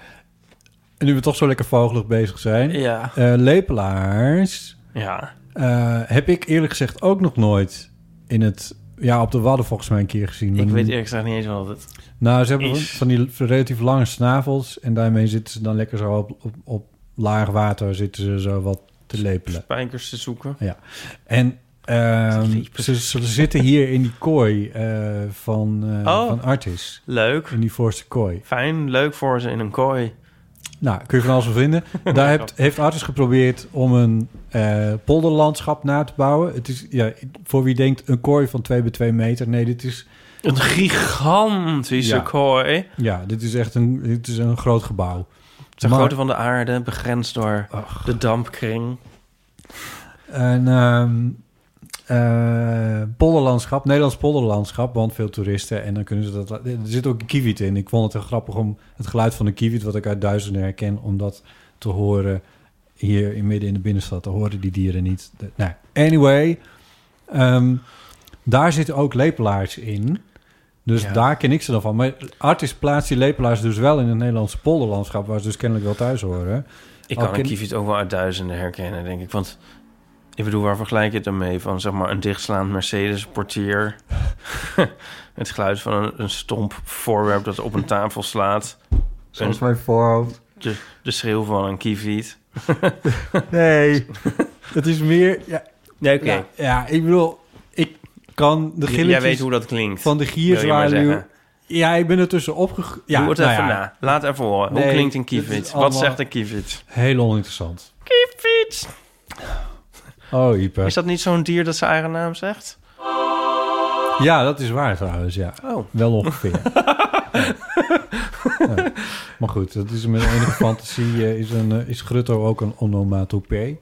En nu we toch zo lekker vogelig bezig zijn. Ja. Eh, lepelaars Ja. eh, heb ik eerlijk gezegd ook nog nooit in het... Ja, op de Wadden volgens mij een keer gezien. Ik weet eerlijk gezegd niet eens wat het... Nou, ze hebben is. van die relatief lange snavels... en daarmee zitten ze dan lekker zo op, op, op laag water... zitten ze zo wat te lepelen. Spijkers te zoeken. En ehm, ze, ze zitten hier in die kooi eh, van, eh, Oh. van Artis. Leuk. In die voorste kooi. Fijn. Leuk voor ze in een kooi. Nou, kun je van alles van vinden. Daar heeft, heeft Artis geprobeerd om een eh, polderlandschap na te bouwen. Het is, ja, voor wie denkt, een kooi van 2 bij 2 meter. Nee, dit is, Een gigantische Ja. kooi. ja, dit is echt een, dit is een groot gebouw. De Maar- grootte van de aarde, begrensd door Ach. de dampkring. En ehm eh, polderlandschap, Nederlands polderlandschap, want veel toeristen en dan kunnen ze dat. Er zit ook een kievit in. Ik vond het heel grappig om het geluid van de kievit, wat ik uit duizenden herken, om dat te horen hier in midden in de binnenstad. Te horen die dieren niet. De- nou, anyway, ehm, daar zitten ook lepelaars in. Dus Ja. daar ken ik ze dan van. Maar Artis plaatst die lepelaars dus wel in het Nederlandse polderlandschap, waar ze dus kennelijk wel thuis horen. Ik kan een kieviet ook wel uit duizenden herkennen, denk ik. Want ik bedoel, waar vergelijk je het dan mee? Van zeg maar een dichtslaand Mercedes-portier. het geluid van een, een stomp voorwerp dat op een tafel slaat. Zoals mijn voorhoofd. De, de schreeuw van een kieviet. Nee, het is meer... Ja, Nee, oké. ja, ja, ik bedoel, ik kan de gilletjes Jij weet hoe dat klinkt. van de gierzwaluw... Ja, ik ben er tussen opgegroeid. Ja, Doe het nou even ja, na. Laat even horen. hoe klinkt een allemaal- Wat zegt een kieviet? Heel oninteressant. Kieviet! Oh, Ipe. Is dat niet zo'n dier dat zijn eigen naam zegt? Ja, dat is waar trouwens, ja. Oh. Wel ongeveer. Ja. Ja. Maar goed, dat is met enige fantasie eh, is, een, eh, is grutto ook een onomatopee.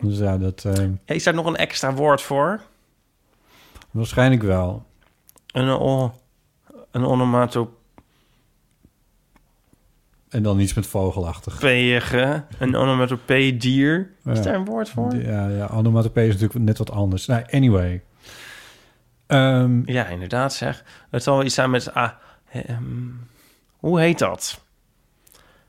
Dus ja, dat Ja, is daar nog een extra woord voor? waarschijnlijk wel. Een, o- een onomatopee. En dan iets met vogelachtig. Peege, een onomatopee-dier. Is Ja. daar een woord voor? Ja, ja, onomatopee is natuurlijk net wat anders. Nou, anyway. Ehm, Ja, inderdaad zeg. Het zal wel iets zijn met... Ah, ehm, hoe heet dat?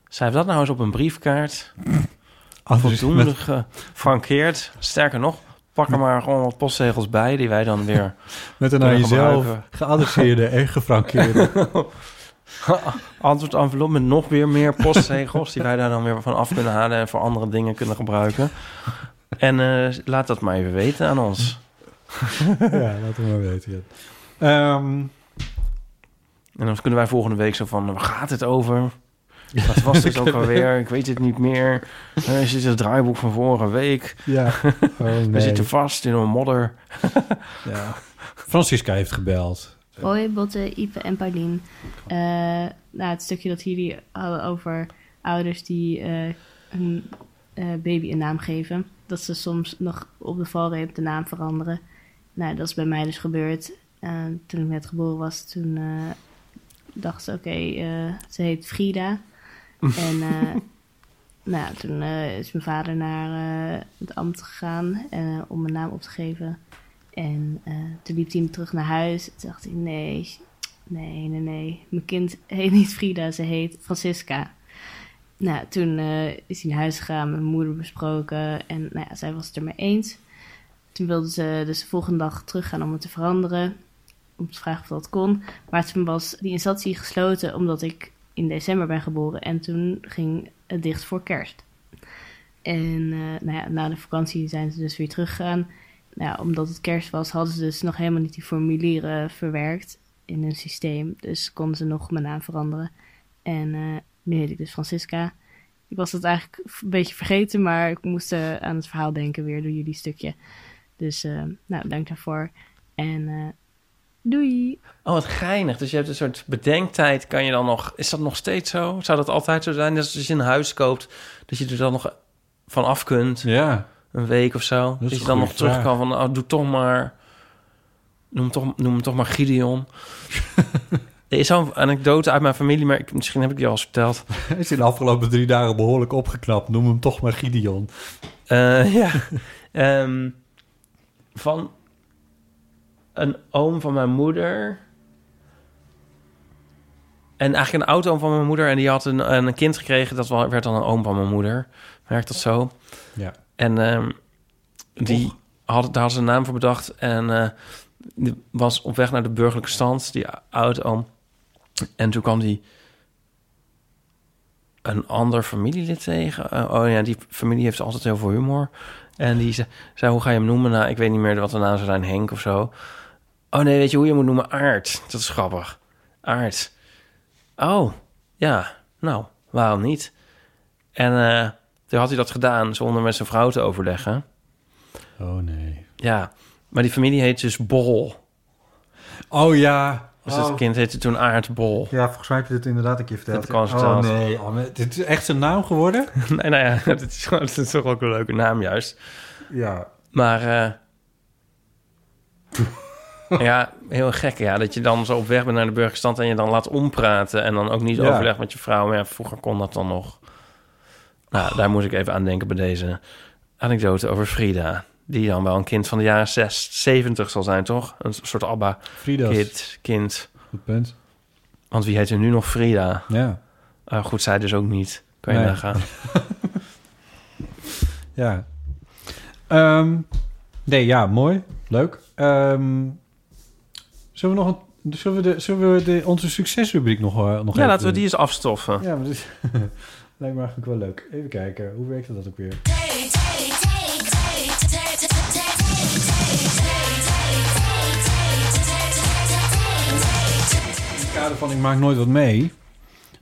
Schrijf dat nou eens op een briefkaart. Voldoende met- gefrankeerd. Sterker nog, pak er maar gewoon wat postzegels bij... die wij dan weer... Met een aan jezelf geadresseerde en gefrankeerde. Antwoord-envelop met nog weer meer postzegels... die wij daar dan weer van af kunnen halen... en voor andere dingen kunnen gebruiken. En eh, laat dat maar even weten aan ons. ja, laten we maar weten. ja. Ehm, En dan kunnen wij volgende week zo van... waar gaat het over? Wat was het ook alweer? Ik weet het niet meer. Eh, is dit het draaiboek van vorige week? ja. Oh, We zitten vast in een modder. Ja. Francisca heeft gebeld. Hoi, Botte, Ipe en Paulien. Eh, nou, het stukje dat jullie hadden over ouders die eh, hun eh, baby een naam geven. Dat ze soms nog op de valreep de naam veranderen. Nou, dat is bij mij dus gebeurd. Toen ik net geboren was, toen dacht ze, oké, ze heet Frida. en nou, toen is mijn vader naar het ambt gegaan om een naam op te geven. En eh, toen liep hij terug naar huis. Toen dacht nee, nee, nee, nee. Mijn kind heet niet Frida, ze heet Francisca. Nou, toen eh, is hij naar huis gegaan, met mijn moeder besproken. En nou ja, zij was het er mee eens. Toen wilde ze dus de volgende dag teruggaan om het te veranderen. Om te vragen of dat kon. Maar toen was die instantie gesloten omdat ik in december ben geboren. En toen ging het dicht voor kerst. En eh, nou ja, na de vakantie zijn ze dus weer teruggegaan nou ja, omdat het kerst was, hadden ze dus nog helemaal niet die formulieren verwerkt in hun systeem. Dus konden ze nog mijn naam veranderen. En eh, nu heet ik dus Francisca. Ik was het eigenlijk een beetje vergeten, maar ik moest eh, aan het verhaal denken weer door jullie stukje. Dus eh, nou, dank daarvoor. En eh, doei! Oh, wat geinig. Dus je hebt een soort bedenktijd. Kan je dan nog... Is dat nog steeds zo? Zou dat altijd zo zijn? Dus als je een huis koopt, dat je er dan nog van af kunt. Ja. Een week of zo. Dat, je een dan nog goede terug kan van... Oh, doe toch maar... Noem, toch, noem hem toch maar Gideon. er is zo'n anekdote uit mijn familie, maar ik, misschien heb ik die al eens verteld. Hij is in de afgelopen drie dagen behoorlijk opgeknapt. Noem hem toch maar Gideon. Eh, ja. Ehm, van een oom van mijn moeder. En eigenlijk een oud-oom van mijn moeder. En die had een, een kind gekregen. Dat werd dan een oom van mijn moeder. Werkt dat zo? Ja. En ehm, die had, daar had ze een naam voor bedacht. En eh, die was op weg naar de burgerlijke stand, die oud-oom. En toen kwam die een ander familielid tegen. Eh, oh ja, die familie heeft altijd heel veel humor. En die zei, zei, hoe ga je hem noemen? Nou, ik weet niet meer wat de naam zou zijn, Henk of zo. Oh nee, weet je hoe je hem moet noemen? Aard. Dat is grappig. Aard. Oh, ja. Nou, waarom niet? En eh, toen had hij dat gedaan zonder met zijn vrouw te overleggen. Oh nee. Ja, maar die familie heet dus Bol. Oh ja. Dus oh. het kind heette toen Aardbol. Ja, volgens mij heb je dit inderdaad een keer verteld. Dat eens oh nee, oh, dit is echt zijn naam geworden? nee, nou ja, het is, gewoon- het is toch ook een leuke naam juist. ja. Maar eh, ja, heel gek ja, dat je dan zo op weg bent naar de burgerstand en je dan laat ompraten en dan ook niet Ja. overlegt met je vrouw. Maar ja, vroeger kon dat dan nog. Nou, daar moet ik even aan denken bij deze anekdote over Frida. Die dan wel een kind van de jaren 6, 70 zal zijn, toch? Een soort Frida's. ABBA-kid, kind. Goed punt. Want wie heet er nu nog Frida? Ja. Ah, goed, zij dus ook niet. Kan je Nee. nagaan. Ja. Ehm, nee, ja, mooi. Leuk. Ehm, zullen we nog een, zullen we, de, zullen we de, onze succesrubriek nog, eh, nog Ja, laten we die eens afstoffen. Ja, maar dit lijkt me eigenlijk wel leuk. Even kijken, hoe werkt dat ook weer? In het kader van ik maak nooit wat mee...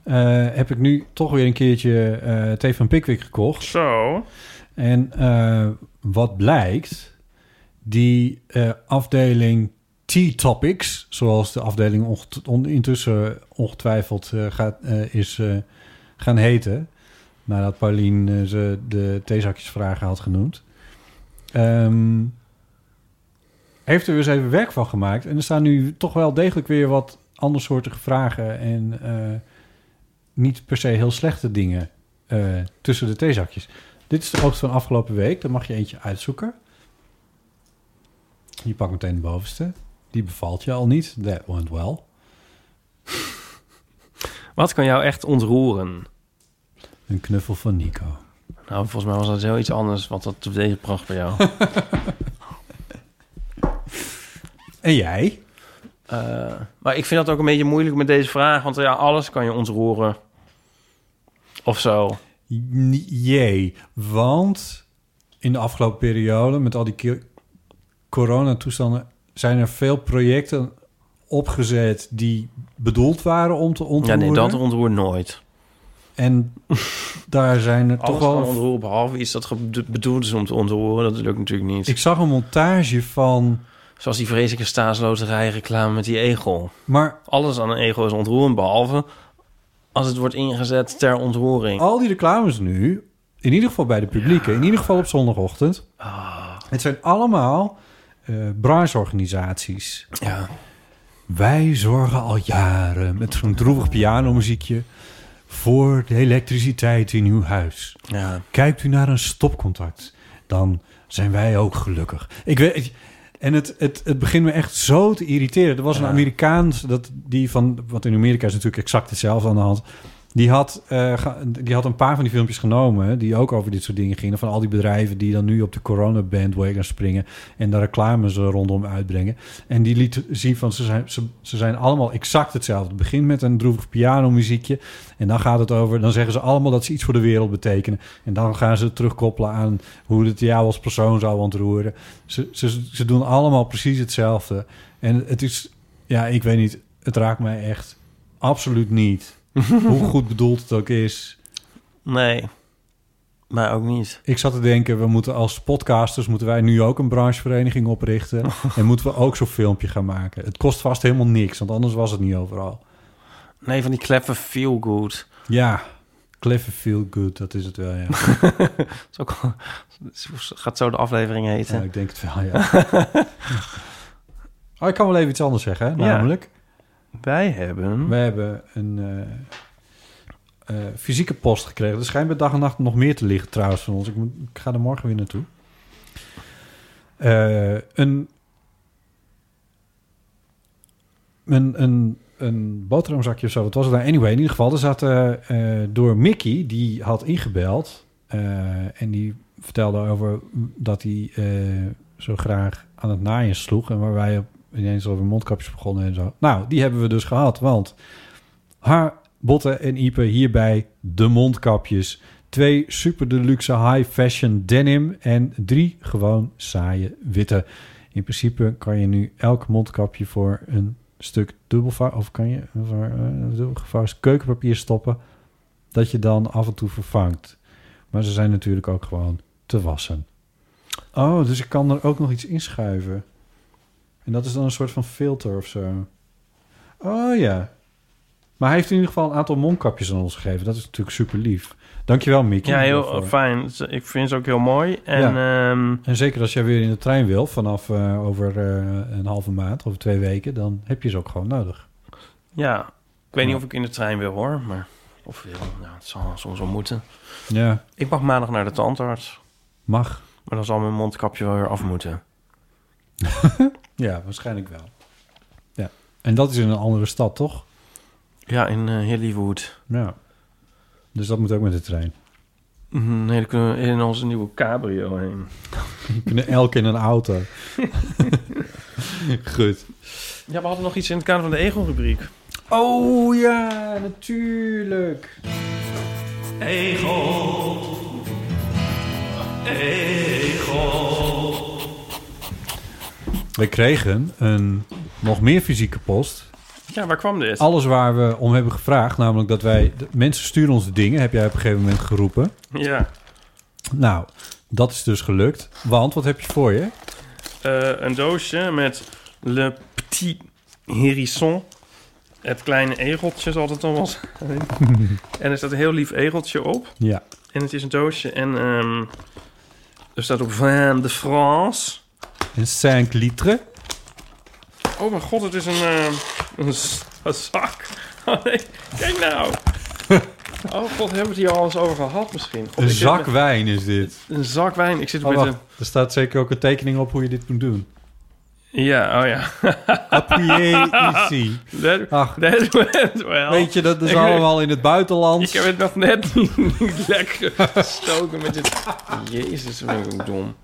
eh, heb ik nu toch weer een keertje eh thee van Pickwick gekocht. Zo. En eh, wat blijkt, die eh, afdeling T-Topics, zoals de afdeling onget- on- intussen ongetwijfeld eh, gaat, eh, is eh, gaan heten, nadat Paulien eh, ze de theezakjesvragen had genoemd, ehm, heeft er eens even werk van gemaakt. En er staan nu toch wel degelijk weer wat andersoortige vragen en... eh, niet per se heel slechte dingen eh, tussen de theezakjes. Dit is de oogst van afgelopen week. Daar mag je eentje uitzoeken. Je pakt meteen de bovenste. Die bevalt je al niet. That went well. Wat kan jou echt ontroeren? Een knuffel van Nico. Nou, volgens mij was dat heel iets anders, want dat deed pracht bij jou. En jij? Eh, maar ik vind dat ook een beetje moeilijk met deze vraag, want ja, alles kan je ontroeren. Of zo. Jee, want in de afgelopen periode met al die coronatoestanden zijn er veel projecten opgezet die bedoeld waren om te Ja, ontroeren. nee, dat ontroert nooit. En daar zijn er toch Alles kan wel... ontroeren, behalve iets dat bedoeld is om te ontroeren. Dat lukt natuurlijk niet. Ik zag een montage van... Zoals die vreselijke staatsloterij reclame met die egel. Maar Alles aan een egel is ontroerend, behalve als het wordt ingezet ter ontroering. al die reclames nu, in ieder geval bij de publieke, in ieder geval op zondagochtend... Het zijn allemaal eh brancheorganisaties. Ja. Wij zorgen al jaren met zo'n droevig pianomuziekje voor de elektriciteit in uw huis. Ja. Kijkt u naar een stopcontact, dan zijn wij ook gelukkig. Ik weet, en het, het, het begint me echt zo te irriteren. Er was een. Amerikaans, dat, die van, wat in Amerika is natuurlijk exact hetzelfde aan de hand. Die had, eh, die had een paar van die filmpjes genomen... die ook over dit soort dingen gingen. Van al die bedrijven die dan nu op de corona-bandwagon springen... en daar reclames eh, rondom uitbrengen. En die liet zien van ze zijn, ze, ze zijn allemaal exact hetzelfde. Het begint met een droevig pianomuziekje... en dan gaat het over... dan zeggen ze allemaal dat ze iets voor de wereld betekenen. En dan gaan ze het terugkoppelen aan hoe het jou als persoon zou ontroeren. Ze, ze, ze doen allemaal precies hetzelfde. En het is... Ja, ik weet niet. Het raakt mij echt absoluut niet... hoe goed bedoeld het ook is. Nee. Maar ook niet. Ik zat te denken, we moeten als podcasters... moeten wij nu ook een branchevereniging oprichten... en moeten we ook zo'n filmpje gaan maken. Het kost vast helemaal niks, want anders was het niet overal. Nee, van die clever feel good. Ja, clever feel good, dat is het wel, ja. is ook, gaat zo de aflevering heten. ja ik denk het wel, ja. oh, ik kan wel even iets anders zeggen, hè? namelijk... Wij hebben... We hebben een eh, eh, fysieke post gekregen. Er schijnt bij dag en nacht nog meer te liggen trouwens van ons. Ik, ik ga er morgen weer naartoe. Eh, een, een, een, een boterhamzakje of zo. Wat was het nou? Anyway, in ieder geval. Er zat eh, door Mickey, die had ingebeld. en die vertelde over dat hij zo graag aan het naaien sloeg. En waar wij op ineens over mondkapjes begonnen en zo. Nou, die hebben we dus gehad, want haar, Botte en Ipe hierbij de mondkapjes. Twee super deluxe high fashion denim en drie gewoon saaie witte. In principe kan je nu elk mondkapje voor een stuk dubbelvouw of kan je voor eh, een dubbelgevouwen keukenpapier stoppen dat je dan af en toe vervangt. Maar ze zijn natuurlijk ook gewoon te wassen. Oh, dus ik kan er ook nog iets inschuiven. En dat is dan een soort van filter of zo. Oh ja. Maar hij heeft in ieder geval een aantal mondkapjes aan ons gegeven. Dat is natuurlijk super lief. Dankjewel, Mickey. Ja, heel daarvoor. fijn. Ik vind ze ook heel mooi. En ehm, En zeker als jij weer in de trein wil vanaf eh, over eh, een halve maand, over twee weken, dan heb je ze ook gewoon nodig. ja, ik weet Ja. niet of ik in de trein wil hoor, maar of wil. Nou, het zal soms wel moeten. Ja, Ik mag maandag naar de tandarts, mag. maar dan zal mijn mondkapje wel weer af moeten. Ja, waarschijnlijk wel. Ja. En dat is in een andere stad, toch? Ja, in eh Hollywood. Ja. Dus dat moet ook met de trein. Mhm, Nee, dan kunnen we in onze nieuwe cabrio heen. We kunnen elk in een auto. Goed. Ja, we hadden nog iets in het kader van de Egon-rubriek. Oh ja, natuurlijk. We kregen een nog meer fysieke post. Ja, waar kwam dit? Alles waar we om hebben gevraagd, namelijk dat wij... de- mensen sturen ons dingen, heb jij op een gegeven moment geroepen. Ja, Nou, dat is dus gelukt. Want, wat heb je voor je? eh, een doosje met Le Petit Hérisson. Het kleine egeltje zal het dan wel zijn. en er staat een heel lief egeltje op. Ja. En het is een doosje en ehm, er staat op Vin de France. Een 5 litre. Oh mijn god, het is een, ehm, een, s- een zak. Oh nee, kijk nou. Oh god, hebben we het hier al eens over gehad misschien? God, Een ik zit zak met- wijn is dit. Een zak wijn. Ik zit Oh, met wacht. een... Er staat zeker ook een tekening op hoe je dit moet doen. Ja, oh ja. Appuyer. That, Ach, that went well. weet je, dat is Ik- allemaal in het buitenland. Ik heb het nog net niet, niet lekker gestoken met dit... Jezus, wat ben ik ook dom.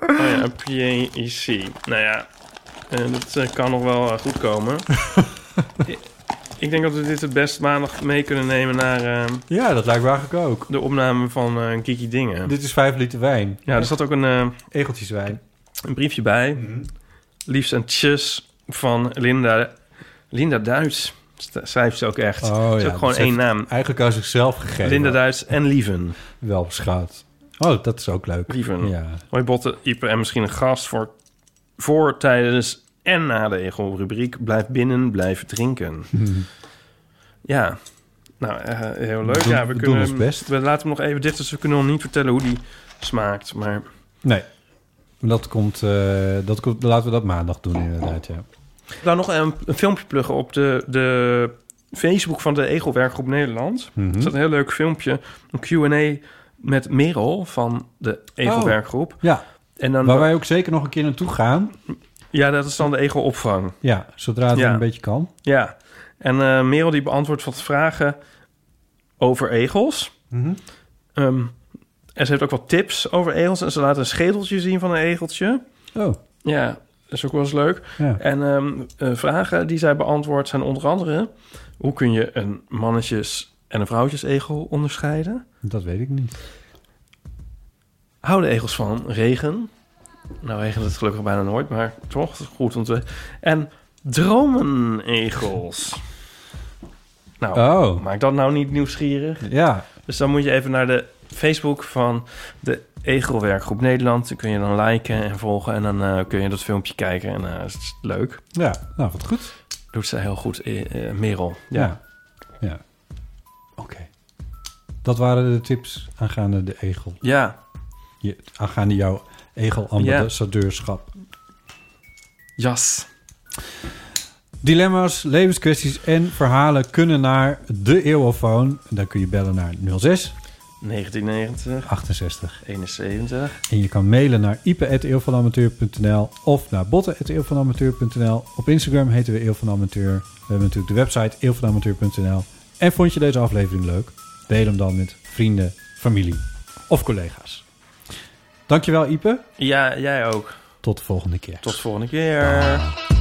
Oh ja, een PAEC. Nou ja, eh, dat eh, kan nog wel eh, goed komen. ik, ik denk dat we dit het best maandag mee kunnen nemen naar eh, Ja, dat lijkt me eigenlijk ook. de opname van Kiki Dingen. Dit is 5 liter wijn. Ja, er zat ook een, Egeltjeswijn. een briefje bij. Liefst en tjus van Linda. Linda Duits. Schrijft ze ook echt. Oh Het is ja, ook gewoon één naam. Eigenlijk aan zichzelf gegeven. Linda Duits en Lieven. Wel beschouwd. Oh, dat is ook leuk. Lieven. Ja. Hoi Botte, Ipe en misschien een gast voor, voor tijdens en na de Egel-rubriek. Blijf binnen, blijf drinken. Ja, nou, eh, heel leuk. ja, we, we kunnen, ons best. We laten hem nog even dicht, dus we kunnen nog niet vertellen hoe die smaakt. Maar Nee. Dat komt, eh, dat komt, laten we dat maandag doen inderdaad, ja. nou nog een, een filmpje pluggen op de, de Facebook van de Egelwerkgroep Nederland. Er staat een heel leuk filmpje, een Q&A met Merel van de Egelwerkgroep. Ja, En dan, waar wij ook zeker nog een keer naartoe gaan. ja, dat is dan de Egelopvang. Ja, zodra het Ja. een beetje kan. Ja, en eh Merel die beantwoordt wat vragen over egels. Mhm. Ehm, en ze heeft ook wat tips over egels. En ze laat een schedeltje zien van een egeltje. Oh, Ja, dat is ook wel eens leuk. ja. En ehm, eh, vragen die zij beantwoordt zijn onder andere... hoe kun je een mannetjes- en een vrouwtjesegel onderscheiden? Dat weet ik niet. Houden egels van regen? Nou regent het gelukkig bijna nooit, maar toch goed om te En dromenegels? Nou, Oh, maak dat nou niet nieuwsgierig. ja. Dus dan moet je even naar de Facebook van de Egelwerkgroep Nederland. Dan kun je dan liken en volgen en dan eh, kun je dat filmpje kijken. En het is leuk. Ja, nou wat goed. Doet ze heel goed, eh, Merel. Ja. Ja. Ja. Dat waren de tips aangaande de egel. ja. Je, aangaande jouw egel-ambassadeurschap. Jas. Dilemma's, levenskwesties en verhalen kunnen naar de Eeuwofoon. Dan kun je bellen naar 06 1990, 68. 71. En je kan mailen naar ipe.eeuwvanamateur.nl of naar botten.eeuwvanamateur.nl. Op Instagram heten we Eeuw van Amateur. We hebben natuurlijk de website eeuwvanamateur.nl. En vond je deze aflevering leuk? Deel hem dan met vrienden, familie of collega's. Dankjewel Ipe. Ja, jij ook. Tot de volgende keer. Tot volgende keer.